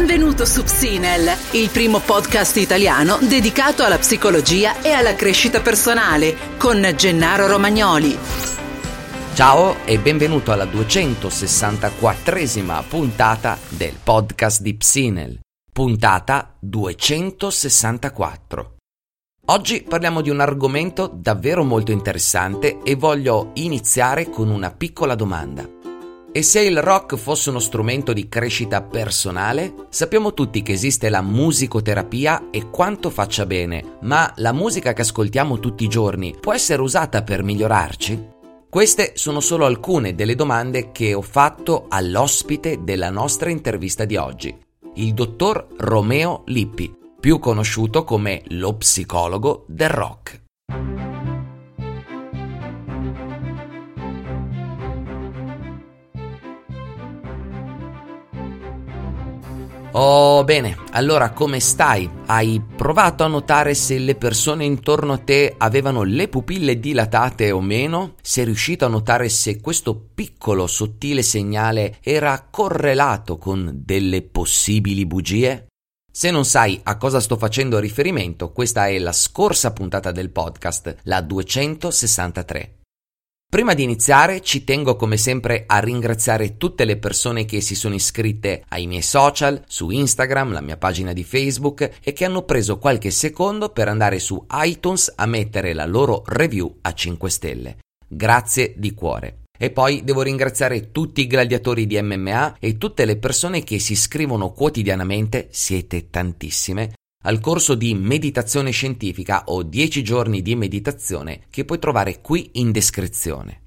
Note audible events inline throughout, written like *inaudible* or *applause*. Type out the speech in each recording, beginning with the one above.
Benvenuto su Psinel, il primo podcast italiano dedicato alla psicologia e alla crescita personale, con Gennaro Romagnoli. Ciao e benvenuto alla 264esima puntata del podcast di Psinel, puntata 264. Oggi parliamo di un argomento davvero molto interessante e voglio iniziare con una piccola domanda. E se il rock fosse uno strumento di crescita personale? Sappiamo tutti che esiste la musicoterapia e quanto faccia bene, ma la musica che ascoltiamo tutti i giorni può essere usata per migliorarci? Queste sono solo alcune delle domande che ho fatto all'ospite della nostra intervista di oggi, il dottor Romeo Lippi, più conosciuto come lo psicologo del rock. Oh bene, allora come stai? Hai provato a notare se le persone intorno a te avevano le pupille dilatate o meno? Sei riuscito a notare se questo piccolo sottile segnale era correlato con delle possibili bugie? Se non sai a cosa sto facendo riferimento, questa è la scorsa puntata del podcast, la 263. Prima di iniziare ci tengo come sempre a ringraziare tutte le persone che si sono iscritte ai miei social, su Instagram, la mia pagina di Facebook e che hanno preso qualche secondo per andare su iTunes a mettere la loro review a 5 stelle. Grazie di cuore. E poi devo ringraziare tutti i gladiatori di MMA e tutte le persone che si iscrivono quotidianamente, siete tantissime, al corso di meditazione scientifica o 10 giorni di meditazione che puoi trovare qui in descrizione.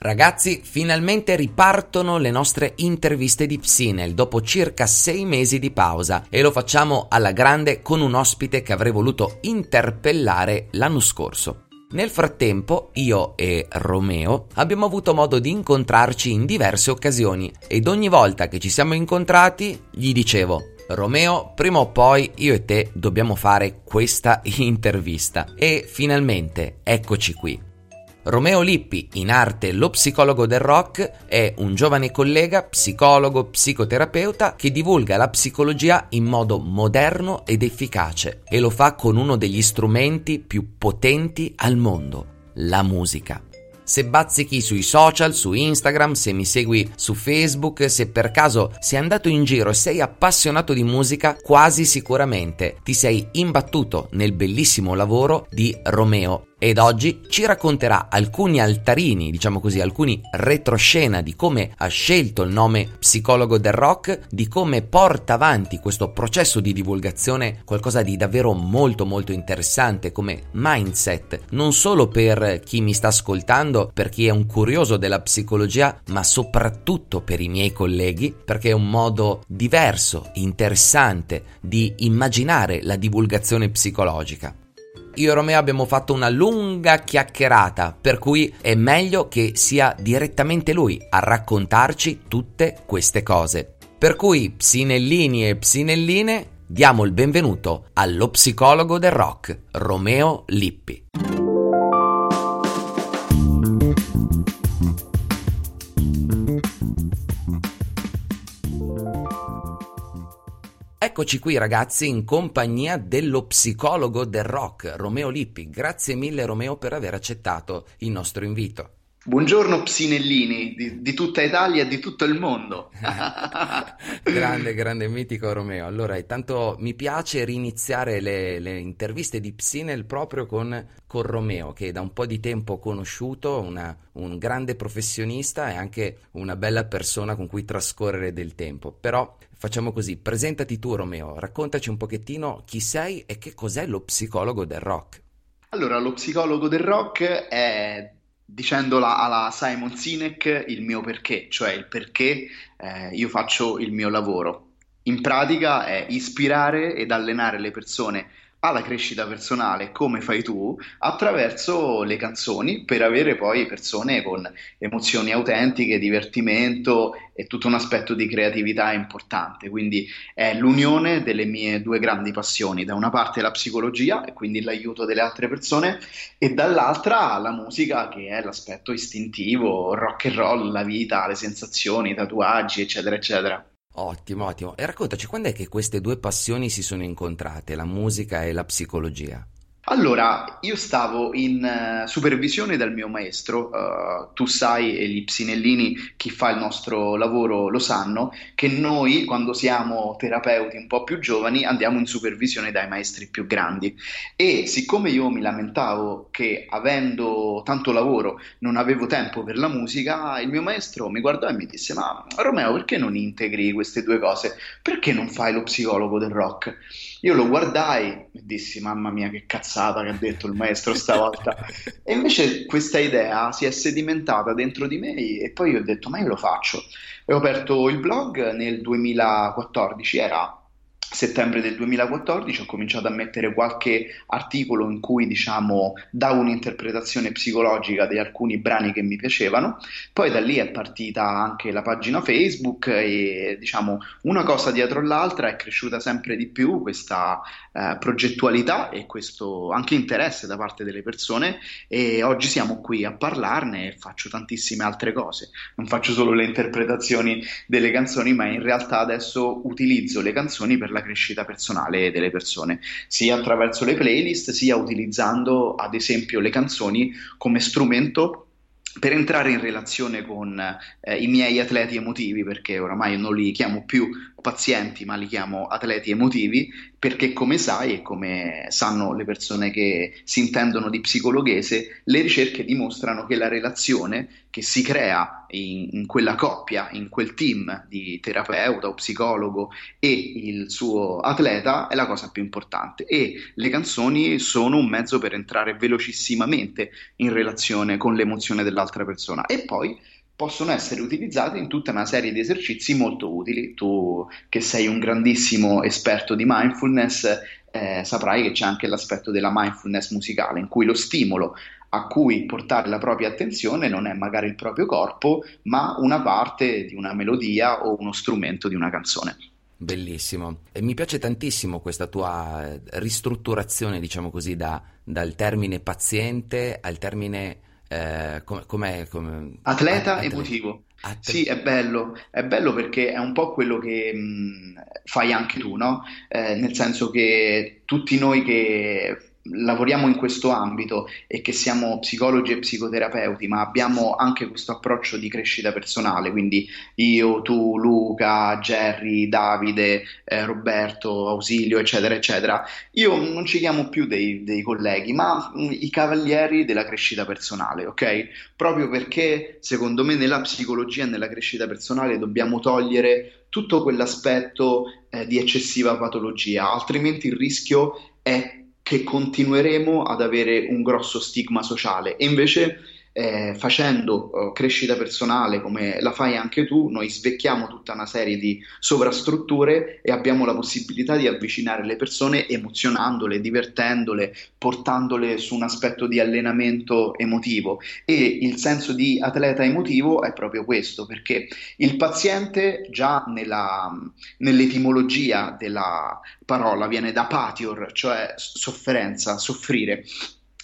Ragazzi, finalmente ripartono le nostre interviste di Psinel dopo circa 6 mesi di pausa e lo facciamo alla grande con un ospite che avrei voluto interpellare l'anno scorso. Nel frattempo, io e Romeo abbiamo avuto modo di incontrarci in diverse occasioni ed ogni volta che ci siamo incontrati gli dicevo Romeo, prima o poi io e te dobbiamo fare questa *laughs* intervista e finalmente eccoci qui. Romeo Lippi, in arte lo psicologo del rock, è un giovane collega, psicologo, psicoterapeuta che divulga la psicologia in modo moderno ed efficace e lo fa con uno degli strumenti più potenti al mondo, la musica se bazzichi sui social, su Instagram, se mi segui su Facebook, se per caso sei andato in giro e sei appassionato di musica, quasi sicuramente ti sei imbattuto nel bellissimo lavoro di Romeo ed oggi ci racconterà alcuni altarini, diciamo così, alcuni retroscena di come ha scelto il nome psicologo del rock, di come porta avanti questo processo di divulgazione, qualcosa di davvero molto molto interessante come mindset, non solo per chi mi sta ascoltando, per chi è un curioso della psicologia, ma soprattutto per i miei colleghi, perché è un modo diverso, interessante di immaginare la divulgazione psicologica io e Romeo abbiamo fatto una lunga chiacchierata, per cui è meglio che sia direttamente lui a raccontarci tutte queste cose. Per cui, psinellini e psinelline, diamo il benvenuto allo psicologo del rock, Romeo Lippi. Eccoci qui ragazzi in compagnia dello psicologo del rock, Romeo Lippi. Grazie mille Romeo per aver accettato il nostro invito. Buongiorno Psinellini di, di, tutta Italia e di tutto il mondo. *laughs* grande, grande mitico Romeo. Allora, intanto mi piace riniziare le, le interviste di Psinel proprio con, con, Romeo, che da un po' di tempo ho conosciuto, una, un grande professionista e anche una bella persona con cui trascorrere del tempo. Però facciamo così, presentati tu Romeo, raccontaci un pochettino chi sei e che cos'è lo psicologo del rock. Allora, lo psicologo del rock è dicendola alla Simon Sinek il mio perché, cioè il perché eh, io faccio il mio lavoro. In pratica è ispirare ed allenare le persone alla crescita personale come fai tu attraverso le canzoni per avere poi persone con emozioni autentiche, divertimento e tutto un aspetto di creatività importante. Quindi è l'unione delle mie due grandi passioni, da una parte la psicologia e quindi l'aiuto delle altre persone e dall'altra la musica che è l'aspetto istintivo, rock and roll, la vita, le sensazioni, i tatuaggi, eccetera, eccetera. Ottimo, ottimo. E raccontaci quando è che queste due passioni si sono incontrate, la musica e la psicologia? Allora, io stavo in uh, supervisione dal mio maestro, uh, tu sai e gli psinellini, chi fa il nostro lavoro lo sanno, che noi quando siamo terapeuti un po' più giovani andiamo in supervisione dai maestri più grandi e siccome io mi lamentavo che avendo tanto lavoro non avevo tempo per la musica, il mio maestro mi guardò e mi disse ma Romeo perché non integri queste due cose? Perché non fai lo psicologo del rock? Io lo guardai e dissi mamma mia che cazzata che ha detto il maestro stavolta. *laughs* e invece questa idea si è sedimentata dentro di me e poi ho detto ma io lo faccio. E ho aperto il blog nel 2014, era settembre del 2014 ho cominciato a mettere qualche articolo in cui diciamo davo un'interpretazione psicologica di alcuni brani che mi piacevano. Poi da lì è partita anche la pagina Facebook e diciamo una cosa dietro l'altra è cresciuta sempre di più questa eh, progettualità e questo anche interesse da parte delle persone e oggi siamo qui a parlarne e faccio tantissime altre cose. Non faccio solo le interpretazioni delle canzoni ma in realtà adesso utilizzo le canzoni per la la crescita personale delle persone, sia attraverso le playlist, sia utilizzando ad esempio le canzoni come strumento per entrare in relazione con eh, i miei atleti emotivi, perché oramai non li chiamo più pazienti, ma li chiamo atleti emotivi, perché come sai e come sanno le persone che si intendono di psicologhese, le ricerche dimostrano che la relazione che si crea in, in quella coppia, in quel team di terapeuta o psicologo e il suo atleta è la cosa più importante. E le canzoni sono un mezzo per entrare velocissimamente in relazione con l'emozione dell'altra persona. E poi possono essere utilizzate in tutta una serie di esercizi molto utili. Tu che sei un grandissimo esperto di mindfulness, eh, saprai che c'è anche l'aspetto della mindfulness musicale, in cui lo stimolo a cui portare la propria attenzione non è magari il proprio corpo, ma una parte di una melodia o uno strumento di una canzone. Bellissimo. E mi piace tantissimo questa tua eh, ristrutturazione, diciamo così, da, dal termine paziente al termine eh, come, com'è, come... Atleta, atleta emotivo. Atleta. Sì, è bello, è bello perché è un po' quello che mh, fai anche tu, no? Eh, nel senso che tutti noi che lavoriamo in questo ambito e che siamo psicologi e psicoterapeuti, ma abbiamo anche questo approccio di crescita personale, quindi io, tu, Luca, Jerry, Davide, eh, Roberto, Ausilio, eccetera, eccetera, io non ci chiamo più dei, dei colleghi, ma mh, mm, i cavalieri della crescita personale, ok? Proprio perché secondo me nella psicologia e nella crescita personale dobbiamo togliere tutto quell'aspetto eh, di eccessiva patologia, altrimenti il rischio è che continueremo ad avere un grosso stigma sociale. E invece eh, facendo uh, crescita personale come la fai anche tu, noi svecchiamo tutta una serie di sovrastrutture e abbiamo la possibilità di avvicinare le persone emozionandole, divertendole, portandole su un aspetto di allenamento emotivo. E il senso di atleta emotivo è proprio questo, perché il paziente già nella, nell'etimologia della parola viene da patior, cioè sofferenza, soffrire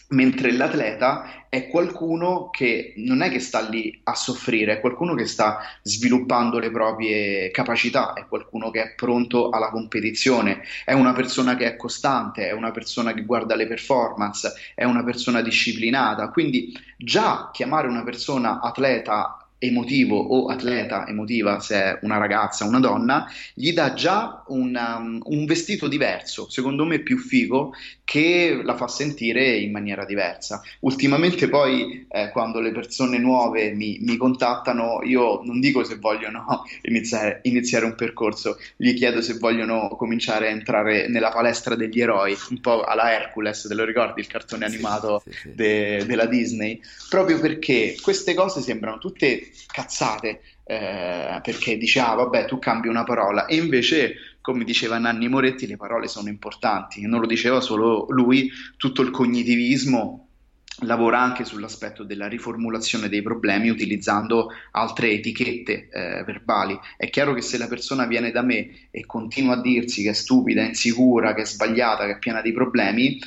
mentre l'atleta è qualcuno che non è che sta lì a soffrire, è qualcuno che sta sviluppando le proprie capacità, è qualcuno che è pronto alla competizione, è una persona che è costante, è una persona che guarda le performance, è una persona disciplinata, quindi già chiamare una persona atleta emotivo o atleta emotiva, se è una ragazza, una donna, gli dà già una, um, un vestito diverso, secondo me più figo, che la fa sentire in maniera diversa. Ultimamente poi eh, quando le persone nuove mi, mi, contattano, io non dico se vogliono *laughs* iniziare, iniziare, un percorso, gli chiedo se vogliono cominciare a entrare nella palestra degli eroi, un po' alla Hercules, te lo ricordi il cartone animato sì, sì, sì. De, della Disney? Proprio perché queste cose sembrano tutte cazzate, eh, perché diceva, ah, vabbè, tu cambi una parola, e invece, come diceva Nanni Moretti, le parole sono importanti, non lo diceva solo lui, tutto il cognitivismo lavora anche sull'aspetto della riformulazione dei problemi utilizzando altre etichette eh, verbali. È chiaro che se la persona viene da me e continua a dirsi che è stupida, insicura, che è sbagliata, che è piena di problemi,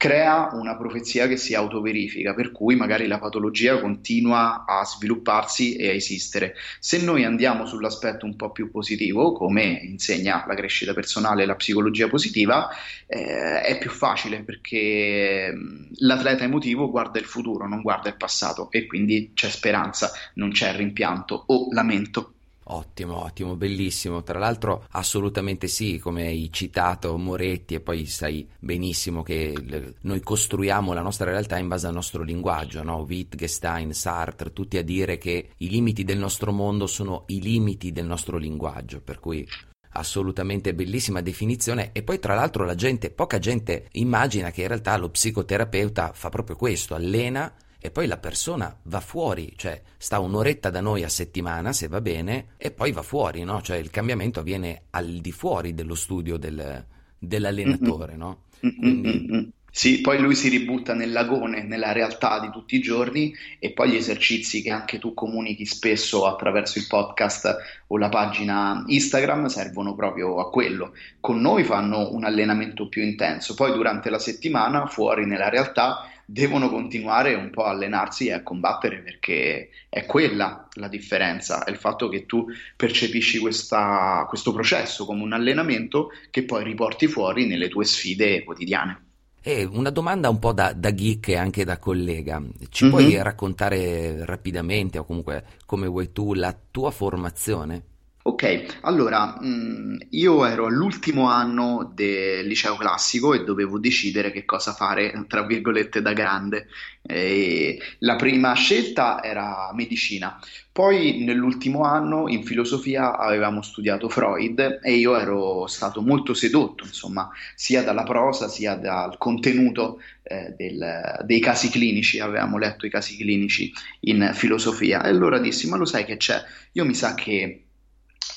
crea una profezia che si autoverifica, per cui magari la patologia continua a svilupparsi e a esistere. Se noi andiamo sull'aspetto un po' più positivo, come insegna la crescita personale e la psicologia positiva, eh, è più facile perché mm, l'atleta emotivo guarda il futuro, non guarda il passato e quindi c'è speranza, non c'è rimpianto o lamento. Ottimo, ottimo, bellissimo. Tra l'altro, assolutamente sì, come hai citato Moretti, e poi sai benissimo che noi costruiamo la nostra realtà in base al nostro linguaggio, no? Wittgenstein, Sartre, tutti a dire che i limiti del nostro mondo sono i limiti del nostro linguaggio, per cui assolutamente bellissima definizione e poi tra l'altro la gente, poca gente immagina che in realtà lo psicoterapeuta fa proprio questo, allena e poi la persona va fuori, cioè sta un'oretta da noi a settimana se va bene e poi va fuori, no? Cioè il cambiamento avviene al di fuori dello studio del, dell'allenatore, no? Quindi... Sì, poi lui si ributta nel lagone, nella realtà di tutti i giorni e poi gli esercizi che anche tu comunichi spesso attraverso il podcast o la pagina Instagram servono proprio a quello. Con noi fanno un allenamento più intenso, poi durante la settimana fuori nella realtà devono continuare un po' a allenarsi e a combattere perché è quella la differenza, è il fatto che tu percepisci questa, questo processo come un allenamento che poi riporti fuori nelle tue sfide quotidiane. E una domanda un po' da, da geek e anche da collega, ci mm-hmm. puoi raccontare rapidamente o comunque come vuoi tu la tua formazione? Ok, allora mh, mm, io ero all'ultimo anno del liceo classico e dovevo decidere che cosa fare, tra virgolette, da grande. E la prima scelta era medicina, poi nell'ultimo anno in filosofia avevamo studiato Freud e io ero stato molto sedotto, insomma, sia dalla prosa sia dal contenuto eh, del, dei casi clinici, avevamo letto i casi clinici in filosofia e allora dissi, ma lo sai che c'è? Io mi sa che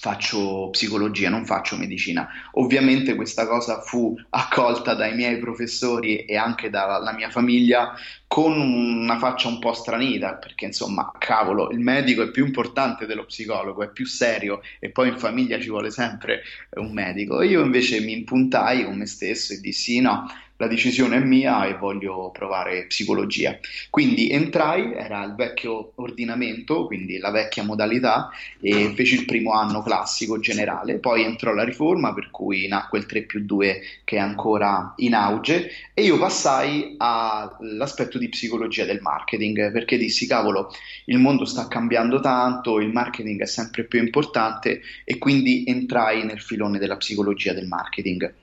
faccio psicologia, non faccio medicina. Ovviamente questa cosa fu accolta dai miei professori e anche dalla mia famiglia con una faccia un po' stranita, perché insomma, cavolo, il medico è più importante dello psicologo, è più serio e poi in famiglia ci vuole sempre un medico. io invece mi impuntai con me stesso e dissi no, la decisione è mia e voglio provare psicologia. Quindi entrai, era il vecchio ordinamento, quindi la vecchia modalità, e feci il primo anno classico generale, poi entrò la riforma, per cui nacque il 3 più 2 che è ancora in auge, e io passai all'aspetto di psicologia del marketing, perché dissi, cavolo, il mondo sta cambiando tanto, il marketing è sempre più importante, e quindi entrai nel filone della psicologia del marketing.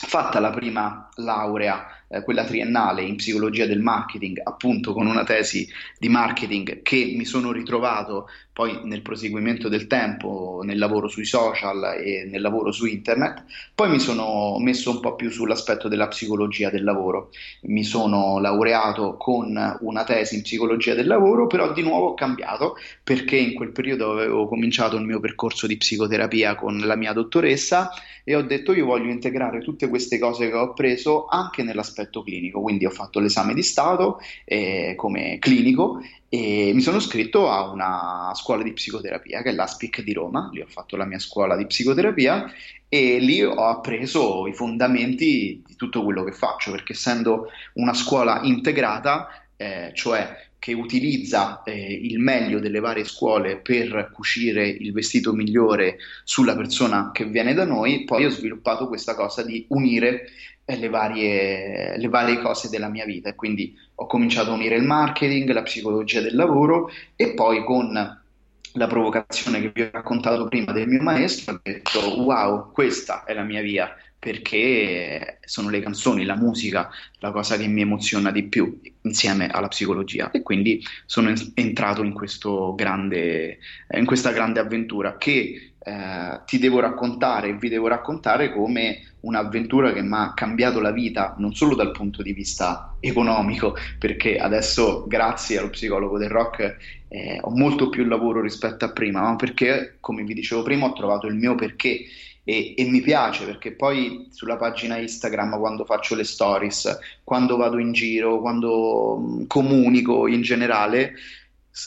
Fatta la prima laurea eh, quella triennale in psicologia del marketing, appunto con una tesi di marketing che mi sono ritrovato poi nel proseguimento del tempo nel lavoro sui social e nel lavoro su internet, poi mi sono messo un po' più sull'aspetto della psicologia del lavoro. Mi sono laureato con una tesi in psicologia del lavoro, però di nuovo ho cambiato perché in quel periodo avevo cominciato il mio percorso di psicoterapia con la mia dottoressa e ho detto io voglio integrare tutte queste cose che ho appreso anche nell'aspetto aspetto clinico, quindi ho fatto l'esame di Stato eh, come clinico e mi sono iscritto a una scuola di psicoterapia che è l'ASPIC di Roma, lì ho fatto la mia scuola di psicoterapia e lì ho appreso i fondamenti di tutto quello che faccio, perché essendo una scuola integrata, eh, cioè che utilizza eh, il meglio delle varie scuole per cucire il vestito migliore sulla persona che viene da noi, poi ho sviluppato questa cosa di unire le varie, le varie cose della mia vita. Quindi ho cominciato a unire il marketing, la psicologia del lavoro e poi con la provocazione che vi ho raccontato prima del mio maestro, ho detto wow, questa è la mia via, perché sono le canzoni, la musica, la cosa che mi emoziona di più insieme alla psicologia. E quindi sono entrato in, grande, in questa grande avventura che eh, ti devo raccontare e vi devo raccontare come un'avventura che mi ha cambiato la vita non solo dal punto di vista economico, perché adesso grazie allo psicologo del rock eh, ho molto più lavoro rispetto a prima, ma perché, come vi dicevo prima, ho trovato il mio perché e, e, mi piace perché poi sulla pagina Instagram quando faccio le stories, quando vado in giro, quando comunico in generale,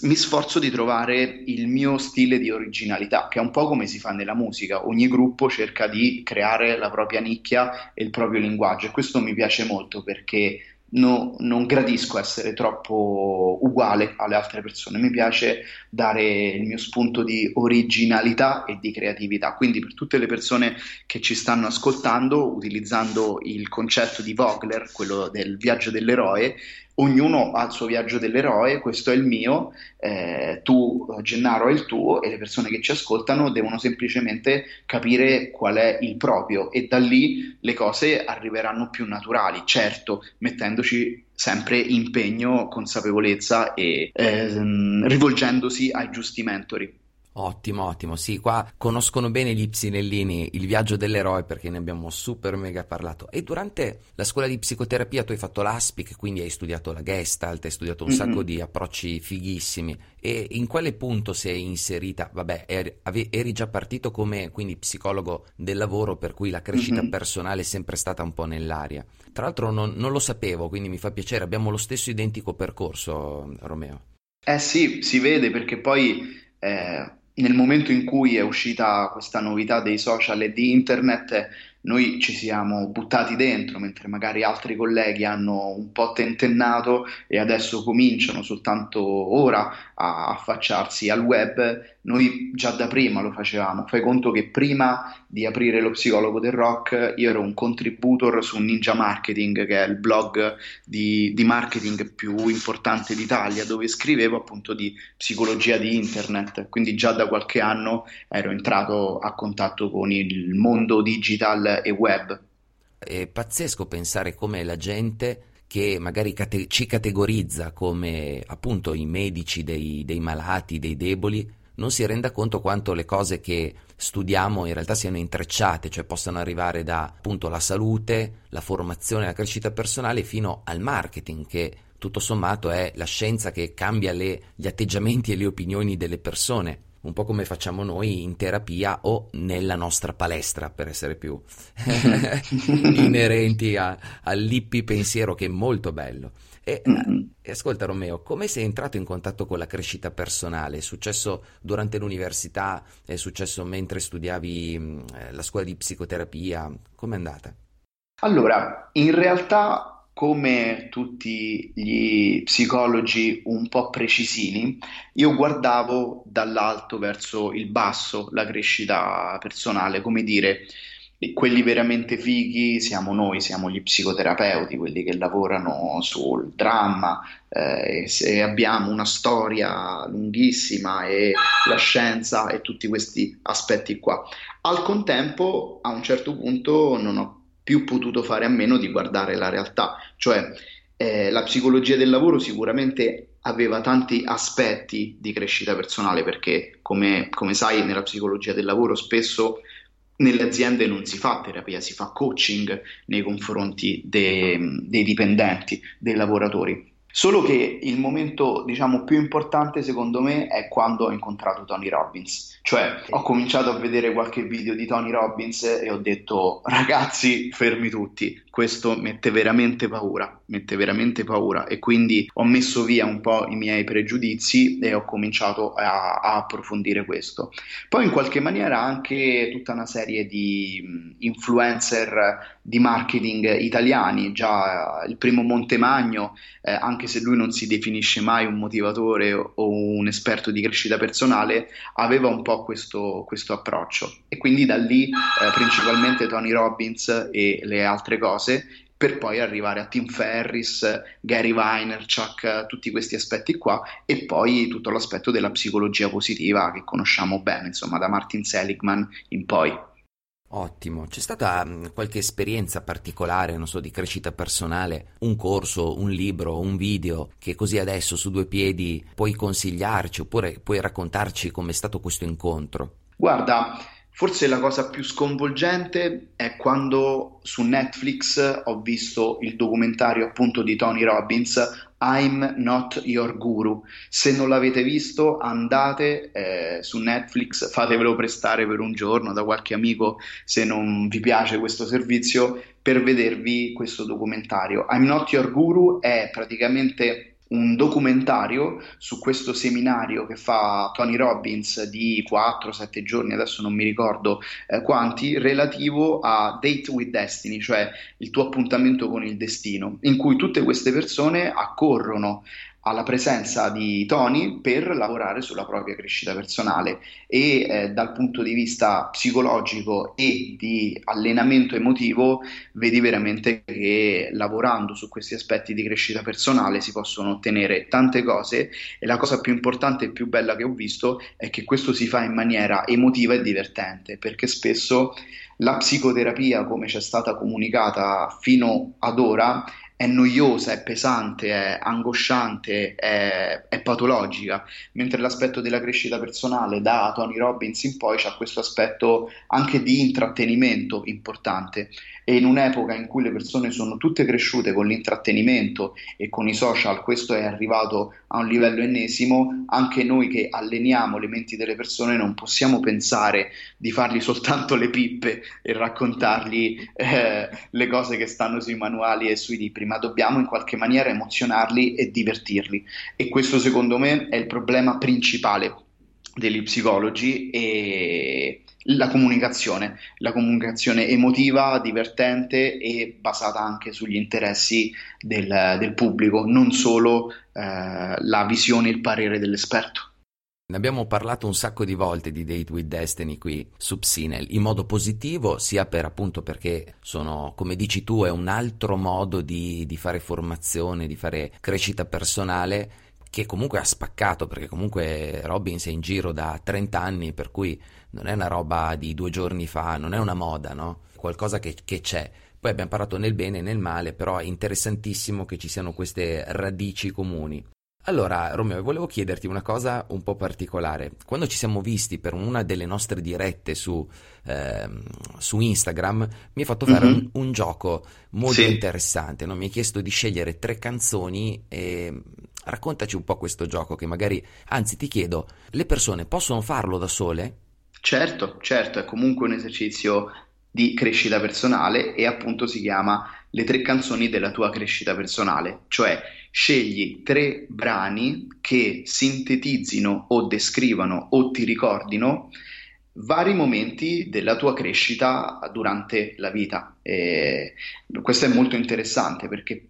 mi sforzo di trovare il mio stile di originalità, che è un po' come si fa nella musica, ogni gruppo cerca di creare la propria nicchia e il proprio linguaggio e questo mi piace molto perché no, non gradisco essere troppo uguale alle altre persone, mi piace dare il mio spunto di originalità e di creatività. Quindi per tutte le persone che ci stanno ascoltando, utilizzando il concetto di Vogler, quello del viaggio dell'eroe, ognuno ha il suo viaggio dell'eroe, questo è il mio, eh, tu Gennaro è il tuo e le persone che ci ascoltano devono semplicemente capire qual è il proprio e da lì le cose arriveranno più naturali, certo mettendoci sempre impegno, consapevolezza e ehm, rivolgendosi ai giusti mentori. Ottimo, ottimo. Sì, qua conoscono bene gli psinellini il viaggio dell'eroe perché ne abbiamo super mega parlato. E durante la scuola di psicoterapia tu hai fatto l'ASPIC, quindi hai studiato la Gestalt, hai studiato un mm-hmm. sacco di approcci fighissimi. E in quale punto sei inserita? Vabbè, eri, eri già partito come quindi psicologo del lavoro, per cui la crescita mm-hmm. personale è sempre stata un po' nell'aria. Tra l'altro non, non lo sapevo, quindi mi fa piacere. Abbiamo lo stesso identico percorso, Romeo. Eh sì, si vede perché poi... Eh nel momento in cui è uscita questa novità dei social e di internet, noi ci siamo buttati dentro, mentre magari altri colleghi hanno un po' tentennato e adesso cominciano soltanto ora a affacciarsi al web, noi già da prima lo facevamo. Fai conto che prima di aprire lo psicologo del rock io ero un contributor su Ninja Marketing, che è il blog di, di marketing più importante d'Italia, dove scrivevo appunto di psicologia di internet. Quindi già da qualche anno ero entrato a contatto con il mondo digital e web. È pazzesco pensare come la gente che magari cate- ci categorizza come appunto i medici dei, dei malati, dei deboli, non si renda conto quanto le cose che studiamo in realtà siano intrecciate, cioè possano arrivare da appunto la salute, la formazione, la crescita personale fino al marketing che tutto sommato è la scienza che cambia le, gli atteggiamenti e le opinioni delle persone un po' come facciamo noi in terapia o nella nostra palestra, per essere più *laughs* inerenti a, all'hippie pensiero che è molto bello. E, mm-hmm. e, ascolta Romeo, come sei entrato in contatto con la crescita personale? È successo durante l'università? È successo mentre studiavi mm, eh, la scuola di psicoterapia? Com'è andata? Allora, in realtà come tutti gli psicologi un po' precisini, io guardavo dall'alto verso il basso la crescita personale, come dire, quelli veramente fighi siamo noi, siamo gli psicoterapeuti, quelli che lavorano sul dramma, eh, e abbiamo una storia lunghissima e la scienza e tutti questi aspetti qua. Al contempo, a un certo punto non ho più potuto fare a meno di guardare la realtà, cioè eh, la psicologia del lavoro sicuramente aveva tanti aspetti di crescita personale perché come, come sai nella psicologia del lavoro spesso nelle aziende non si fa terapia, si fa coaching nei confronti de, dei dipendenti, dei lavoratori. Solo che il momento, diciamo, più importante secondo me è quando ho incontrato Tony Robbins. Cioè, ho cominciato a vedere qualche video di Tony Robbins e ho detto, ragazzi, fermi tutti, questo mette veramente paura, mette veramente paura. E quindi ho messo via un po' i miei pregiudizi e ho cominciato a, a approfondire questo. Poi in qualche maniera anche tutta una serie di influencer di marketing italiani, già il primo Montemagno, eh, anche se lui non si definisce mai un motivatore o un esperto di crescita personale, aveva un po' questo, questo approccio. E quindi da lì eh, principalmente Tony Robbins e le altre cose, per poi arrivare a Tim Ferris, Gary Vaynerchuk, tutti questi aspetti qua e poi tutto l'aspetto della psicologia positiva che conosciamo bene, insomma, da Martin Seligman in poi. Ottimo, c'è stata mm, qualche esperienza particolare, non so, di crescita personale, un corso, un libro, un video che così adesso su due piedi puoi consigliarci oppure puoi raccontarci com'è stato questo incontro? Guarda, forse la cosa più sconvolgente è quando su Netflix ho visto il documentario appunto di Tony Robbins I'm Not Your Guru. Se non l'avete visto, andate eh, su Netflix, fatevelo prestare per un giorno da qualche amico se non vi piace questo servizio per vedervi questo documentario. I'm Not Your Guru è praticamente un documentario su questo seminario che fa Tony Robbins di 4-7 giorni, adesso non mi ricordo eh, quanti, relativo a Date with Destiny, cioè il tuo appuntamento con il destino, in cui tutte queste persone accorrono alla presenza di Tony per lavorare sulla propria crescita personale e eh, dal punto di vista psicologico e di allenamento emotivo vedi veramente che lavorando su questi aspetti di crescita personale si possono ottenere tante cose e la cosa più importante e più bella che ho visto è che questo si fa in maniera emotiva e divertente perché spesso la psicoterapia come ci è stata comunicata fino ad ora è noiosa, è pesante, è angosciante, è, è, patologica, mentre l'aspetto della crescita personale da Tony Robbins in poi c'ha questo aspetto anche di intrattenimento importante e in un'epoca in cui le persone sono tutte cresciute con l'intrattenimento e con i social, questo è arrivato a un livello ennesimo, anche noi che alleniamo le menti delle persone non possiamo pensare di fargli soltanto le pippe e raccontargli eh, le cose che stanno sui manuali e sui libri, ma dobbiamo in qualche maniera emozionarli e divertirli. E questo secondo me è il problema principale degli psicologi e la comunicazione, la comunicazione emotiva, divertente e basata anche sugli interessi del, del pubblico, non solo eh, la visione e il parere dell'esperto. Ne abbiamo parlato un sacco di volte di Date with Destiny qui su Psinel, in modo positivo, sia per appunto perché sono, come dici tu, è un altro modo di, di fare formazione, di fare crescita personale, che comunque ha spaccato, perché comunque Robbins è in giro da 30 anni, per cui non è una roba di due giorni fa, non è una moda, no? Qualcosa che, che c'è. Poi abbiamo parlato nel bene e nel male, però è interessantissimo che ci siano queste radici comuni. Allora, Romeo, volevo chiederti una cosa un po' particolare. Quando ci siamo visti per una delle nostre dirette su, ehm, su Instagram, mi hai fatto fare mm-hmm. un, un, gioco molto sì. interessante. No? Mi hai chiesto di scegliere tre canzoni e raccontaci un po' questo gioco che magari, anzi ti chiedo, le persone possono farlo da sole? Certo, certo, è comunque un esercizio di crescita personale e appunto si chiama Le tre canzoni della tua crescita personale, cioè scegli tre brani che sintetizzino o descrivano o ti ricordino vari momenti della tua crescita durante la vita. E questo è molto interessante perché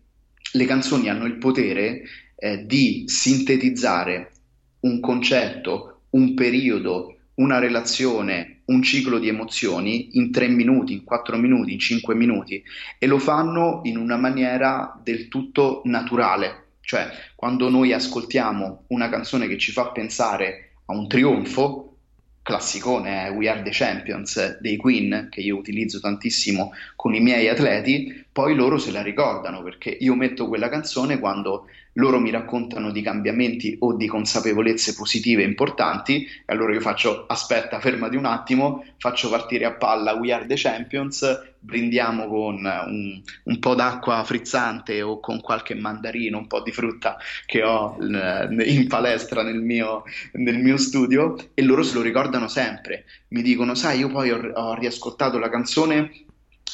le canzoni hanno il potere eh, di sintetizzare un concetto, un periodo, una relazione, un ciclo di emozioni in tre minuti, in quattro minuti, in cinque minuti e lo fanno in una maniera del tutto naturale. Cioè, quando noi ascoltiamo una canzone che ci fa pensare a un trionfo, classicone è We Are the Champions dei Queen, che io utilizzo tantissimo con i miei atleti, poi loro se la ricordano perché io metto quella canzone quando loro mi raccontano di cambiamenti o di consapevolezze positive importanti e allora io faccio aspetta, fermati un attimo, faccio partire a palla We Are the Champions, brindiamo con un, un po' d'acqua frizzante o con qualche mandarino, un po' di frutta che ho in palestra nel mio, nel mio studio e loro se lo ricordano sempre, mi dicono sai io poi ho, ho riascoltato la canzone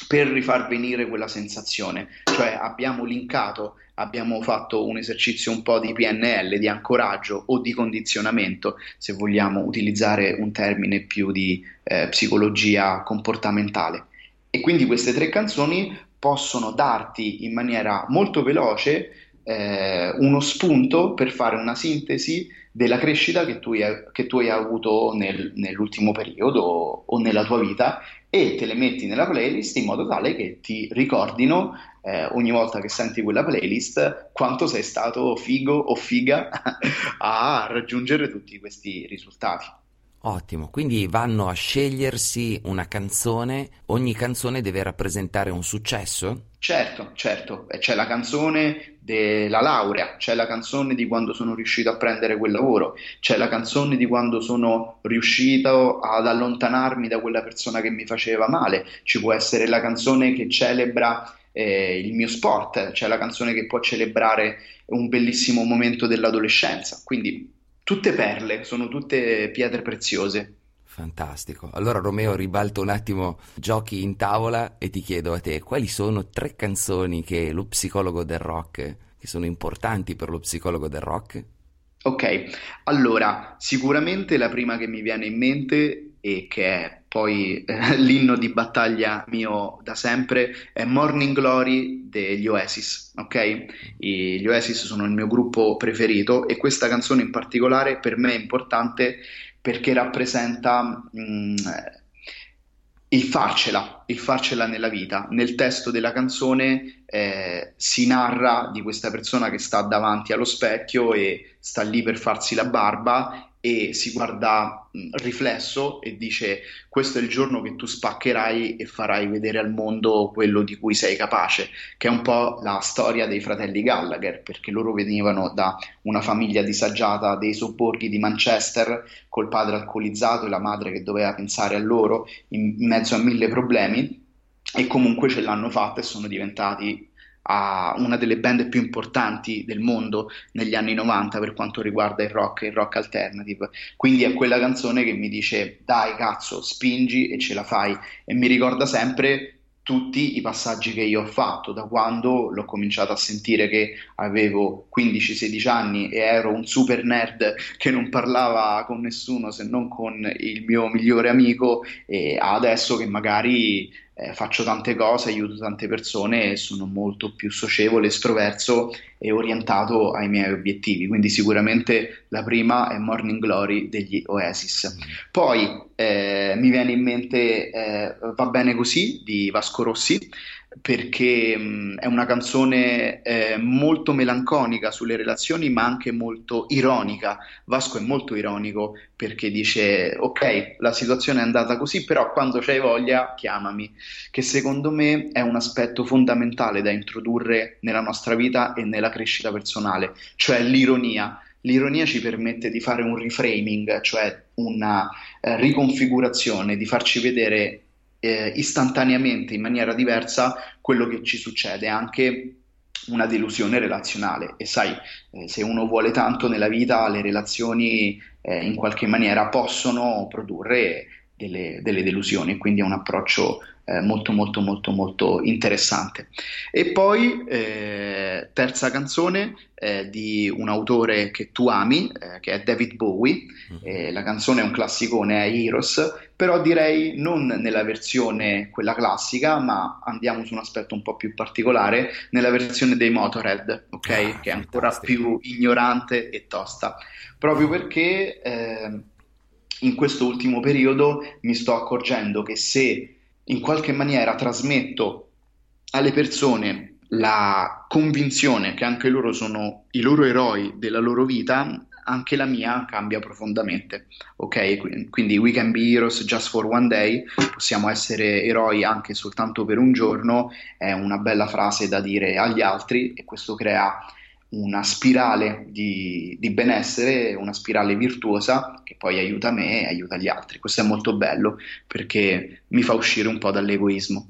per rifar venire quella sensazione, cioè abbiamo linkato, abbiamo fatto un esercizio un po' di PNL, di ancoraggio o di condizionamento, se vogliamo utilizzare un termine più di eh, psicologia comportamentale. E quindi queste tre canzoni possono darti in maniera molto veloce eh, uno spunto per fare una sintesi della crescita che tu hai, che tu hai avuto nel, nell'ultimo periodo o nella tua vita e te le metti nella playlist in modo tale che ti ricordino eh, ogni volta che senti quella playlist quanto sei stato figo o figa *laughs* a raggiungere tutti questi risultati. Ottimo, quindi vanno a scegliersi una canzone, ogni canzone deve rappresentare un successo? Certo, certo, c'è la canzone della laurea, c'è la canzone di quando sono riuscito a prendere quel lavoro, c'è la canzone di quando sono riuscito ad allontanarmi da quella persona che mi faceva male, ci può essere la canzone che celebra eh, il mio sport, c'è la canzone che può celebrare un bellissimo momento dell'adolescenza, quindi tutte perle, sono tutte pietre preziose. Fantastico. Allora Romeo ribalto un attimo giochi in tavola e ti chiedo a te quali sono tre canzoni che lo psicologo del rock che sono importanti per lo psicologo del rock? Ok, allora sicuramente la prima che mi viene in mente e che è poi eh, *laughs* l'inno di battaglia mio da sempre è Morning Glory degli Oasis, ok? I, gli Oasis sono il mio gruppo preferito e questa canzone in particolare per me è importante perché rappresenta mh, mm, il farcela, il farcela nella vita. Nel testo della canzone eh, si narra di questa persona che sta davanti allo specchio e sta lì per farsi la barba e si guarda mh, riflesso e dice questo è il giorno che tu spaccherai e farai vedere al mondo quello di cui sei capace, che è un po' la storia dei fratelli Gallagher, perché loro venivano da una famiglia disagiata dei sobborghi di Manchester, col padre alcolizzato e la madre che doveva pensare a loro in mezzo a mille problemi, e comunque ce l'hanno fatta e sono diventati a una delle band più importanti del mondo negli anni 90 per quanto riguarda il rock e il rock alternative. Quindi è quella canzone che mi dice dai cazzo, spingi e ce la fai e mi ricorda sempre tutti i passaggi che io ho fatto da quando l'ho cominciato a sentire che avevo 15-16 anni e ero un super nerd che non parlava con nessuno se non con il mio migliore amico e adesso che magari eh, faccio tante cose, aiuto tante persone e sono molto più socievole, estroverso e orientato ai miei obiettivi. Quindi sicuramente la prima è Morning Glory degli Oasis. Poi eh, mi viene in mente eh, Va bene così di Vasco Rossi perché mh, è una canzone eh, molto melanconica sulle relazioni ma anche molto ironica. Vasco è molto ironico perché dice ok la situazione è andata così però quando c'hai voglia chiamami che secondo me è un aspetto fondamentale da introdurre nella nostra vita e nella crescita personale, cioè l'ironia. L'ironia ci permette di fare un reframing, cioè una eh, riconfigurazione, di farci vedere eh, istantaneamente, in maniera diversa, quello che ci succede, anche una delusione relazionale. E sai, eh, se uno vuole tanto nella vita, le relazioni eh, in qualche maniera possono produrre delle, delle delusioni, quindi è un approccio eh, molto molto molto molto interessante. E poi eh, terza canzone eh, di un autore che tu ami, eh, che è David Bowie, mm-hmm. la canzone è un classicone, è Heroes, però direi non nella versione quella classica, ma andiamo su un aspetto un po' più particolare, nella versione dei Motorhead, ok? Ah, che è ancora più ignorante e tosta, proprio perché eh, in questo ultimo periodo mi sto accorgendo che se in qualche maniera trasmetto alle persone la convinzione che anche loro sono i loro eroi della loro vita, anche la mia cambia profondamente. Ok, quindi we can be heroes just for one day, possiamo essere eroi anche soltanto per un giorno, è una bella frase da dire agli altri e questo crea una spirale di, di, benessere, una spirale virtuosa che poi aiuta me e aiuta gli altri. Questo è molto bello perché mi fa uscire un po' dall'egoismo.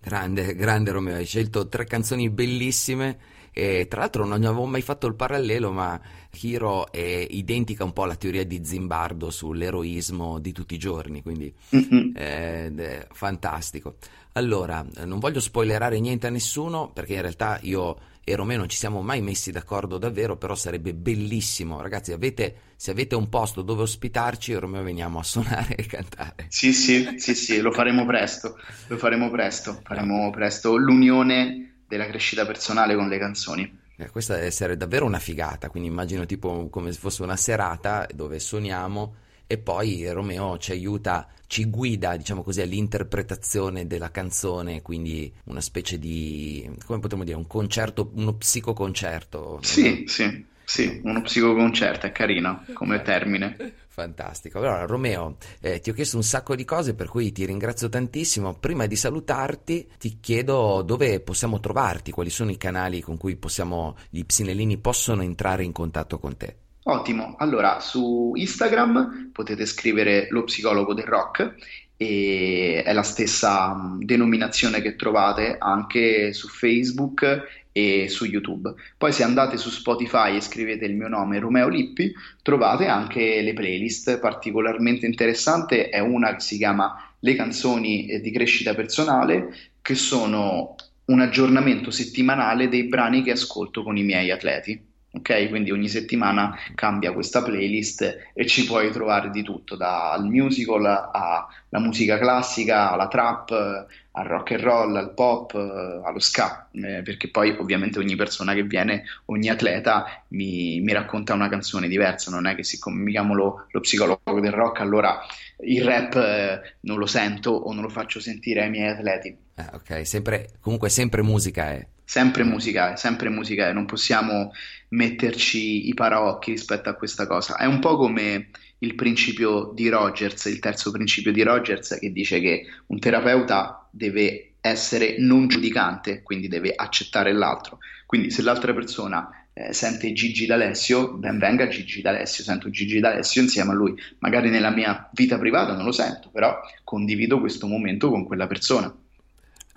Grande, grande Romeo, hai scelto tre canzoni bellissime e tra l'altro non avevo mai fatto il parallelo, ma Hiro è identica un po' alla teoria di Zimbardo sull'eroismo di tutti i giorni, quindi mm-hmm. fantastico. Allora, non voglio spoilerare niente a nessuno perché in realtà io e Romeo non ci siamo mai messi d'accordo davvero, però sarebbe bellissimo. Ragazzi, avete, se avete un posto dove ospitarci, Romeo veniamo a suonare e cantare. Sì, sì, sì, sì, lo faremo presto, lo faremo presto, faremo presto l'unione della crescita personale con le canzoni. Eh, questa deve essere davvero una figata, quindi immagino tipo come se fosse una serata dove suoniamo e poi Romeo ci aiuta, ci guida, diciamo così, all'interpretazione della canzone, quindi una specie di, come potremmo dire, un concerto, uno psicoconcerto. Sì, sì, sì, uno psicoconcerto, è carino come termine. Fantastico. Allora, Romeo, eh, ti ho chiesto un sacco di cose, per cui ti ringrazio tantissimo. Prima di salutarti, ti chiedo dove possiamo trovarti, quali sono i canali con cui possiamo, gli psinellini possono entrare in contatto con te. Ottimo, allora su Instagram potete scrivere lo psicologo del rock e è la stessa mm, denominazione che trovate anche su Facebook e su YouTube. Poi se andate su Spotify e scrivete il mio nome Romeo Lippi, trovate anche le playlist. Particolarmente interessante è una che si chiama Le canzoni di crescita personale, che sono un aggiornamento settimanale dei brani che ascolto con i miei atleti. Ok, quindi ogni settimana cambia questa playlist e ci puoi trovare di tutto, dal musical alla musica classica, alla trap, al rock and roll, al pop, allo ska, eh, perché poi ovviamente ogni persona che viene, ogni atleta mi, mi, racconta una canzone diversa, non è che siccome mi chiamo lo, lo psicologo del rock, allora il rap eh, non lo sento o non lo faccio sentire ai miei atleti. Ah, ok, sempre, comunque sempre musica è. Sempre musica, sempre musica, non possiamo metterci i paraocchi rispetto a questa cosa. È un po' come il principio di Rogers, il terzo principio di Rogers, che dice che un terapeuta deve essere non giudicante, quindi deve accettare l'altro. Quindi se l'altra persona eh, sente Gigi D'Alessio, ben venga Gigi D'Alessio, sento Gigi D'Alessio insieme a lui. Magari nella mia vita privata non lo sento, però condivido questo momento con quella persona.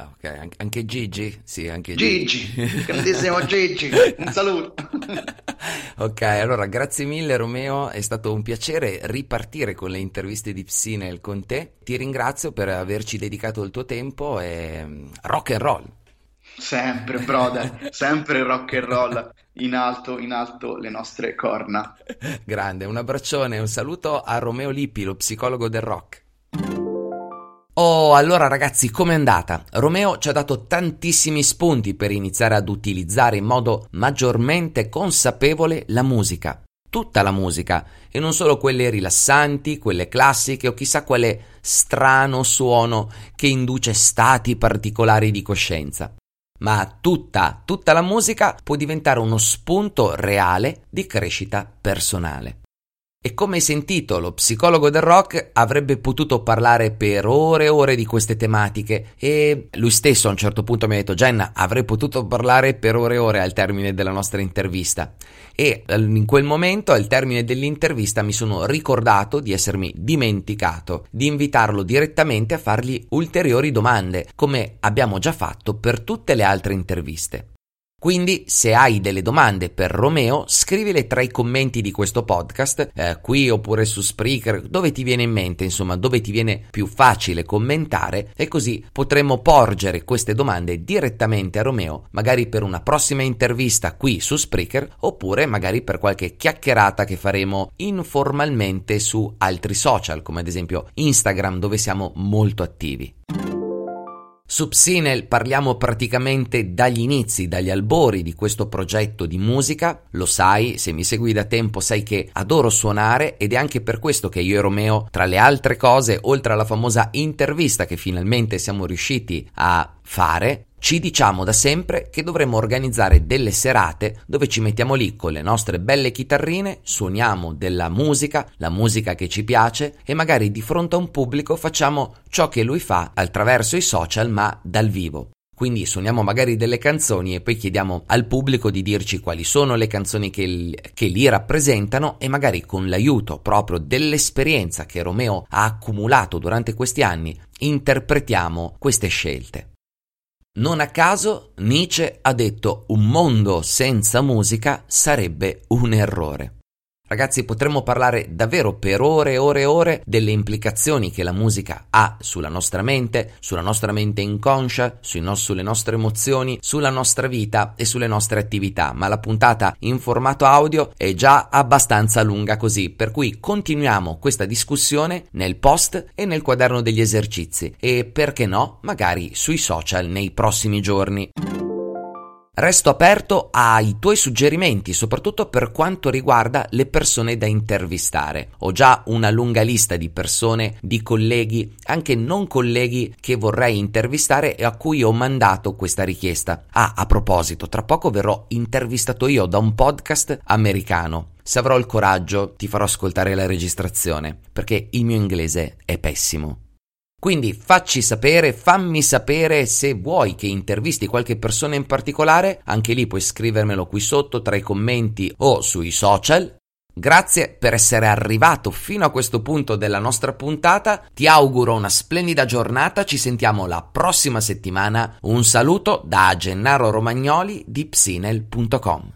Ah, ok, anche Gigi? Sì, anche Gigi. Gigi, grandissimo *laughs* Gigi, un saluto. *laughs* ok, allora grazie mille Romeo, è stato un piacere ripartire con le interviste di Psinel con te. Ti ringrazio per averci dedicato il tuo tempo e mm, rock and roll. Sempre, brother, sempre rock and roll. In alto, in alto le nostre corna. *laughs* Grande, un abbraccione, un saluto a Romeo Lippi, lo psicologo del rock. Oh, allora ragazzi, com'è andata? Romeo ci ha dato tantissimi spunti per iniziare ad utilizzare in modo maggiormente consapevole la musica. Tutta la musica, e non solo quelle rilassanti, quelle classiche o chissà quale strano suono che induce stati particolari di coscienza. Ma tutta, tutta la musica può diventare uno spunto reale di crescita personale. E come hai sentito, lo psicologo del rock avrebbe potuto parlare per ore e ore di queste tematiche e lui stesso a un certo punto mi ha detto Jenna avrei potuto parlare per ore e ore al termine della nostra intervista e in quel momento al termine dell'intervista mi sono ricordato di essermi dimenticato di invitarlo direttamente a fargli ulteriori domande come abbiamo già fatto per tutte le altre interviste. Quindi, se hai delle domande per Romeo, scrivile tra i commenti di questo podcast, eh, qui oppure su Spreaker, dove ti viene in mente, insomma, dove ti viene più facile commentare, e così potremo porgere queste domande direttamente a Romeo, magari per una prossima intervista qui su Spreaker, oppure magari per qualche chiacchierata che faremo informalmente su altri social, come ad esempio Instagram, dove siamo molto attivi. Su Psinel parliamo praticamente dagli inizi, dagli albori di questo progetto di musica. Lo sai, se mi segui da tempo sai che adoro suonare ed è anche per questo che io e Romeo, tra le altre cose, oltre alla famosa intervista che finalmente siamo riusciti a fare, ci diciamo da sempre che dovremmo organizzare delle serate dove ci mettiamo lì con le nostre belle chitarrine, suoniamo della musica, la musica che ci piace e magari di fronte a un pubblico facciamo ciò che lui fa attraverso i social ma dal vivo. Quindi suoniamo magari delle canzoni e poi chiediamo al pubblico di dirci quali sono le canzoni che, che li rappresentano e magari con l'aiuto proprio dell'esperienza che Romeo ha accumulato durante questi anni interpretiamo queste scelte. Non a caso Nietzsche ha detto un mondo senza musica sarebbe un errore. Ragazzi, potremmo parlare davvero per ore e ore e ore delle implicazioni che la musica ha sulla nostra mente, sulla nostra mente inconscia, no- sulle nostre emozioni, sulla nostra vita e sulle nostre attività, ma la puntata in formato audio è già abbastanza lunga così, per cui continuiamo questa discussione nel post e nel quaderno degli esercizi e perché no, magari sui social nei prossimi giorni. Resto aperto ai tuoi suggerimenti, soprattutto per quanto riguarda le persone da intervistare. Ho già una lunga lista di persone, di colleghi, anche non colleghi che vorrei intervistare e a cui ho mandato questa richiesta. Ah, a proposito, tra poco verrò intervistato io da un podcast americano. Se avrò il coraggio ti farò ascoltare la registrazione, perché il mio inglese è pessimo. Quindi facci sapere, fammi sapere se vuoi che intervisti qualche persona in particolare, anche lì puoi scrivermelo qui sotto tra i commenti o sui social. Grazie per essere arrivato fino a questo punto della nostra puntata, ti auguro una splendida giornata, ci sentiamo la prossima settimana, un saluto da Gennaro Romagnoli di psinel.com.